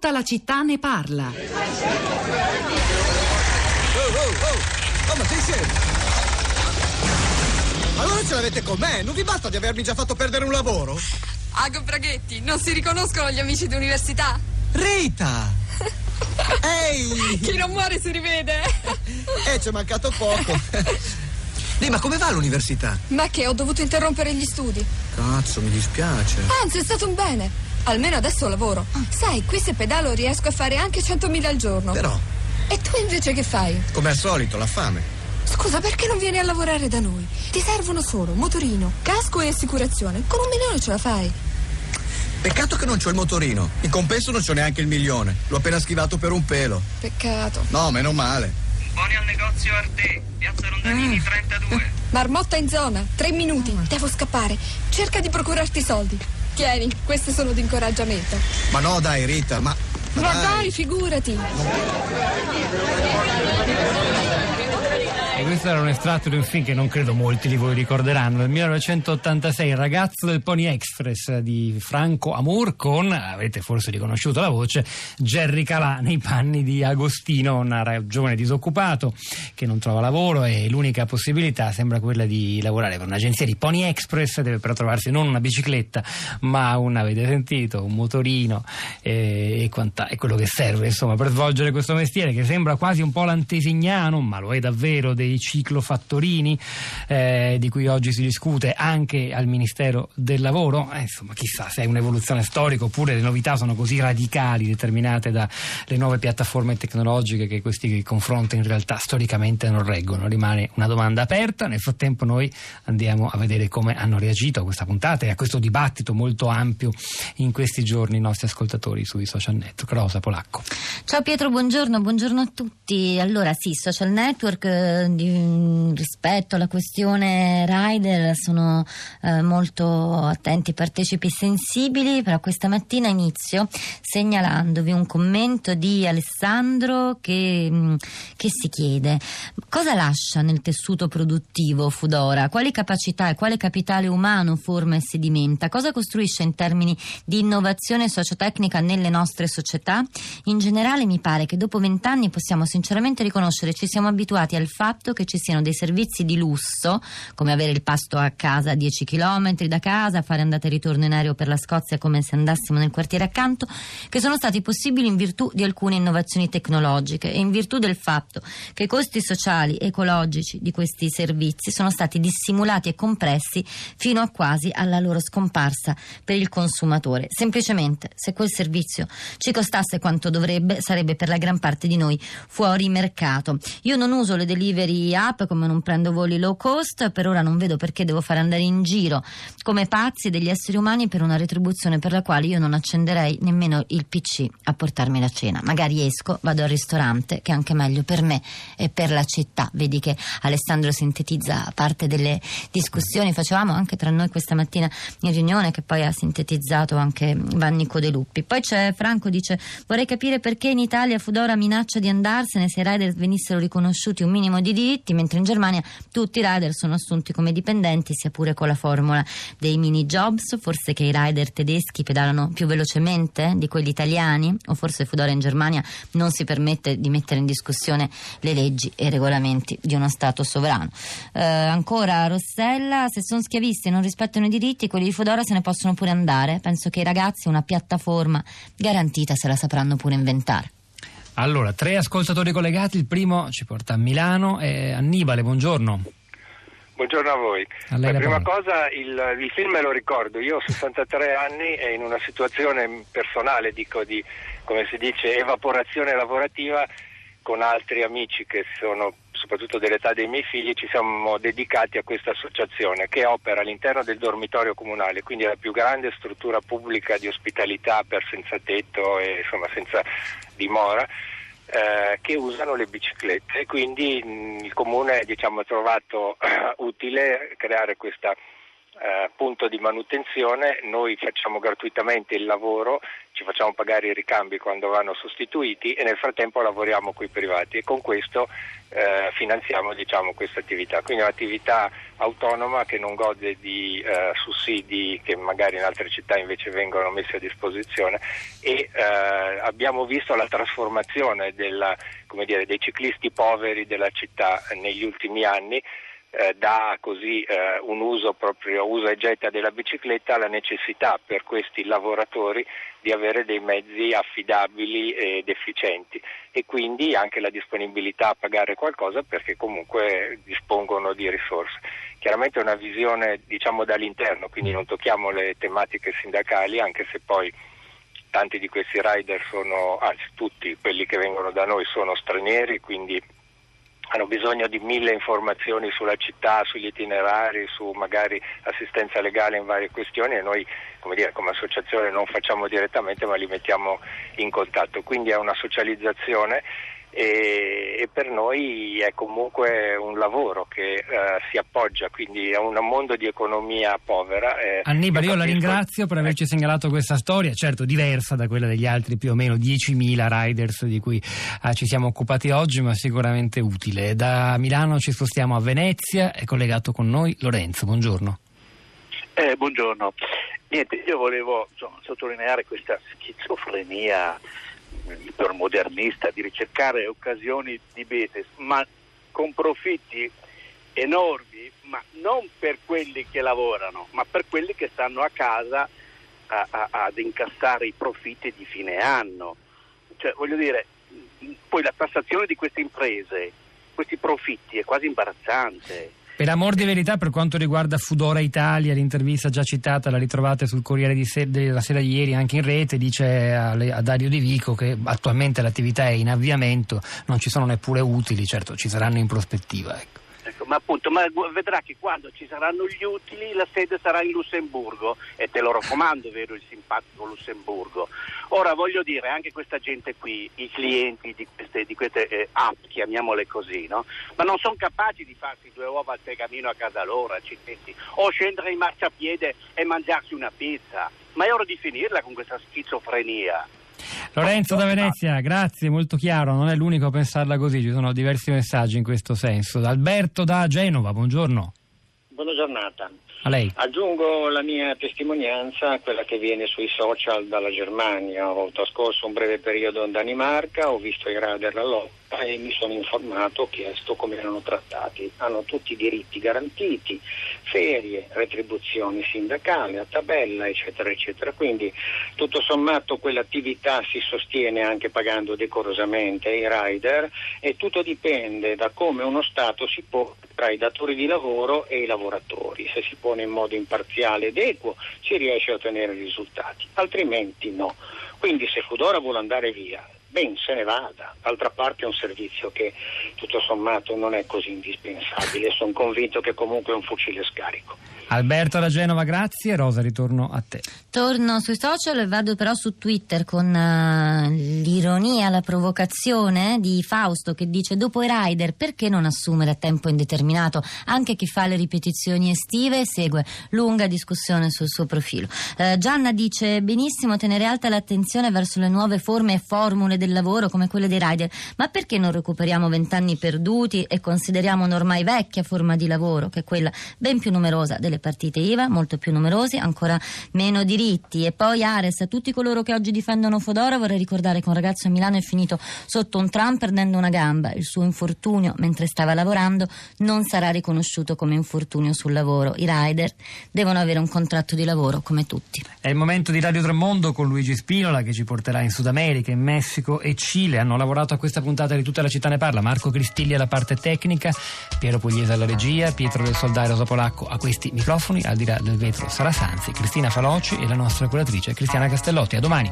Tutta la città ne parla. Oh, oh, oh! Oh, ma sei serio? Allora ce l'avete con me? Non vi basta di avermi già fatto perdere un lavoro? Ago Braghetti, non si riconoscono gli amici di università? Rita! Ehi! Chi non muore si rivede. Eh, ci è mancato poco. Lì, ma come va all'università? Ma che ho dovuto interrompere gli studi? Cazzo, mi dispiace. Anzi, è stato un bene. Almeno adesso lavoro. Sai, qui se pedalo riesco a fare anche 100.000 al giorno. Però, E tu invece che fai? come al solito, la fame. Scusa, perché non vieni a lavorare da noi? Ti servono solo motorino, casco e assicurazione. Con un milione ce la fai. Peccato che non c'ho il motorino. In compenso non c'ho neanche il milione. L'ho appena schivato per un pelo. Peccato. No, meno male. Buoni al negozio Arte, piazza Rondanini 32. Marmotta in zona, tre minuti. Devo scappare. Cerca di procurarti soldi. Tieni, queste sono di incoraggiamento. Ma no, dai, Rita, ma. Ma dai, figurati. E questo era un estratto di un film che non credo molti di voi ricorderanno, del 1986, Il ragazzo del Pony Express di Franco Amour con, avete forse riconosciuto la voce, Jerry Calà nei panni di Agostino, un giovane disoccupato che non trova lavoro e l'unica possibilità sembra quella di lavorare per un'agenzia di Pony Express, deve però trovarsi non una bicicletta ma un, avete sentito, un motorino e, e quanta- e quello che serve insomma per svolgere questo mestiere che sembra quasi un po' l'antesignano, ma lo è davvero, dei ciclofattorini eh, di cui oggi si discute anche al Ministero del Lavoro. Eh, insomma, chissà se è un'evoluzione storica oppure le novità sono così radicali, determinate dalle nuove piattaforme tecnologiche che questi confronti in realtà storicamente non reggono. Rimane una domanda aperta. Nel frattempo noi andiamo a vedere come hanno reagito a questa puntata e a questo dibattito molto ampio in questi giorni i nostri ascoltatori sui social network. Rosa Polacco. Ciao Pietro, buongiorno, buongiorno a tutti. Allora sì, social network eh, di- rispetto alla questione rider sono eh, molto attenti, partecipi sensibili, però questa mattina inizio segnalandovi un commento di Alessandro che, mh, che si chiede cosa lascia nel tessuto produttivo Fudora, quali capacità e quale capitale umano forma e sedimenta, cosa costruisce in termini di innovazione sociotecnica nelle nostre società. In generale mi pare che dopo vent'anni possiamo sinceramente riconoscere ci siamo abituati al fatto che ci siano dei servizi di lusso, come avere il pasto a casa a 10 km da casa, fare andata e ritorno in aereo per la Scozia come se andassimo nel quartiere accanto, che sono stati possibili in virtù di alcune innovazioni tecnologiche e in virtù del fatto che i costi sociali e ecologici di questi servizi sono stati dissimulati e compressi fino a quasi alla loro scomparsa per il consumatore. Semplicemente, se quel servizio ci costasse quanto dovrebbe, sarebbe per la gran parte di noi fuori mercato. Io non uso le delivery app come non prendo voli low cost, per ora non vedo perché devo fare andare in giro come pazzi degli esseri umani per una retribuzione per la quale io non accenderei nemmeno il PC a portarmi la cena. Magari esco, vado al ristorante, che è anche meglio per me e per la città. Vedi che Alessandro sintetizza parte delle discussioni, facevamo anche tra noi questa mattina in riunione che poi ha sintetizzato anche Vannico De Luppi. Poi c'è Franco dice vorrei capire perché in Italia Fudora minaccia di andarsene se i rider venissero riconosciuti un minimo di diritti, mentre in Germania tutti i rider sono assunti come dipendenti, sia pure con la formula dei mini jobs, forse che i rider tedeschi pedalano più velocemente di quelli italiani o forse Fudora in Germania non si permette di mettere in discussione le leggi e i regolamenti di uno Stato sovrano. Eh, ancora Rossella, se sono schiavisti e non rispettano i diritti, quelli di Fudora se ne possono pure andare. Penso che i ragazzi una piattaforma garantita se la sapranno pure inventare. Allora, tre ascoltatori collegati, il primo ci porta a Milano, è Annibale, buongiorno. Buongiorno a voi. A La prima parola. cosa, il, il film me lo ricordo, io ho 63 anni e in una situazione personale, dico di, come si dice, evaporazione lavorativa, con altri amici che sono soprattutto dell'età dei miei figli, ci siamo dedicati a questa associazione che opera all'interno del dormitorio comunale, quindi la più grande struttura pubblica di ospitalità per senza tetto e insomma senza dimora eh, che usano le biciclette. E quindi mh, il comune diciamo, ha trovato utile creare questa eh, punto di manutenzione, noi facciamo gratuitamente il lavoro, ci facciamo pagare i ricambi quando vanno sostituiti e nel frattempo lavoriamo con i privati e con questo eh, finanziamo diciamo, questa attività. Quindi è un'attività autonoma che non gode di eh, sussidi che magari in altre città invece vengono messi a disposizione e eh, abbiamo visto la trasformazione della, dire, dei ciclisti poveri della città negli ultimi anni eh, dà così eh, un uso proprio, usa e getta della bicicletta alla necessità per questi lavoratori di avere dei mezzi affidabili ed efficienti e quindi anche la disponibilità a pagare qualcosa perché comunque dispongono di risorse. Chiaramente è una visione diciamo dall'interno, quindi non tocchiamo le tematiche sindacali anche se poi tanti di questi rider sono, anzi tutti quelli che vengono da noi sono stranieri, quindi hanno bisogno di mille informazioni sulla città, sugli itinerari, su magari assistenza legale in varie questioni e noi come, dire, come associazione non facciamo direttamente ma li mettiamo in contatto. Quindi è una socializzazione e, e, per noi è comunque un lavoro che eh, si appoggia quindi a un mondo di economia povera. Eh, Annibale, io, io la ringrazio per averci segnalato questa storia, certo diversa da quella degli altri più o meno 10.000 riders di cui eh, ci siamo occupati oggi, ma sicuramente utile. Da Milano ci spostiamo a Venezia, è collegato con noi Lorenzo, buongiorno. Eh, buongiorno. Niente, io volevo insomma, sottolineare questa schizofrenia ipermodernista di ricercare occasioni di business, ma con profitti enormi, ma non per quelli che lavorano, ma per quelli che stanno a casa a, a, ad incassare i profitti di fine anno. Cioè, voglio dire, poi la tassazione di queste imprese, questi profitti è quasi imbarazzante. Per amor di verità, per quanto riguarda Fudora Italia, l'intervista già citata la ritrovate sul Corriere se- della sera di ieri anche in rete, dice a, a Dario Di Vico che attualmente l'attività è in avviamento, non ci sono neppure utili, certo ci saranno in prospettiva. Ecco. Ecco, ma appunto, ma vedrà che quando ci saranno gli utili la sede sarà in Lussemburgo e te lo raccomando, vero il simpatico Lussemburgo. Ora voglio dire, anche questa gente qui, i clienti di queste, di queste eh, app, chiamiamole così, no? ma non sono capaci di farsi due uova al tegamino a casa loro, accidenti, o scendere in marciapiede e mangiarsi una pizza. Ma è ora di finirla con questa schizofrenia. Lorenzo da Venezia, grazie, molto chiaro, non è l'unico a pensarla così, ci sono diversi messaggi in questo senso. Alberto da Genova, buongiorno. Buona giornata. Aggiungo la mia testimonianza quella che viene sui social dalla Germania. Ho trascorso un breve periodo in Danimarca, ho visto i radar all'opera e mi sono informato, ho chiesto come erano trattati. Hanno tutti i diritti garantiti, ferie, retribuzioni sindacali, a tabella, eccetera, eccetera. Quindi tutto sommato quell'attività si sostiene anche pagando decorosamente i rider e tutto dipende da come uno Stato si pone tra i datori di lavoro e i lavoratori. Se si pone in modo imparziale ed equo si riesce a ottenere risultati, altrimenti no. Quindi se Fudora vuole andare via, ben se ne vada. D'altra parte è un servizio che tutto sommato non è così indispensabile. Sono convinto che comunque è un fucile scarico. Alberto da Genova, grazie. Rosa, ritorno a te. Torno sui social e vado però su Twitter con uh, l'ironia, la provocazione di Fausto che dice dopo i rider perché non assumere a tempo indeterminato anche chi fa le ripetizioni estive e segue lunga discussione sul suo profilo. Uh, Gianna dice benissimo tenere alta l'attenzione verso le nuove forme e formule del lavoro come quelle dei rider, ma perché non recuperiamo vent'anni perduti e consideriamo un'ormai vecchia forma di lavoro che è quella ben più numerosa delle le partite IVA, molto più numerosi, ancora meno diritti. E poi Ares, a tutti coloro che oggi difendono Fodora, vorrei ricordare che un ragazzo a Milano è finito sotto un tram perdendo una gamba. Il suo infortunio mentre stava lavorando non sarà riconosciuto come infortunio sul lavoro. I rider devono avere un contratto di lavoro come tutti. È il momento di Radio Tremondo con Luigi Spinola che ci porterà in Sud America, in Messico e Cile. Hanno lavorato a questa puntata di Tutta la città ne parla. Marco Cristilli alla parte tecnica, Piero Pugliese alla regia, Pietro del Soldario Sopolacco a questi microfoni microfoni, al di là del vetro Sara Sanzi, Cristina Faloci e la nostra curatrice Cristiana Castellotti. A domani.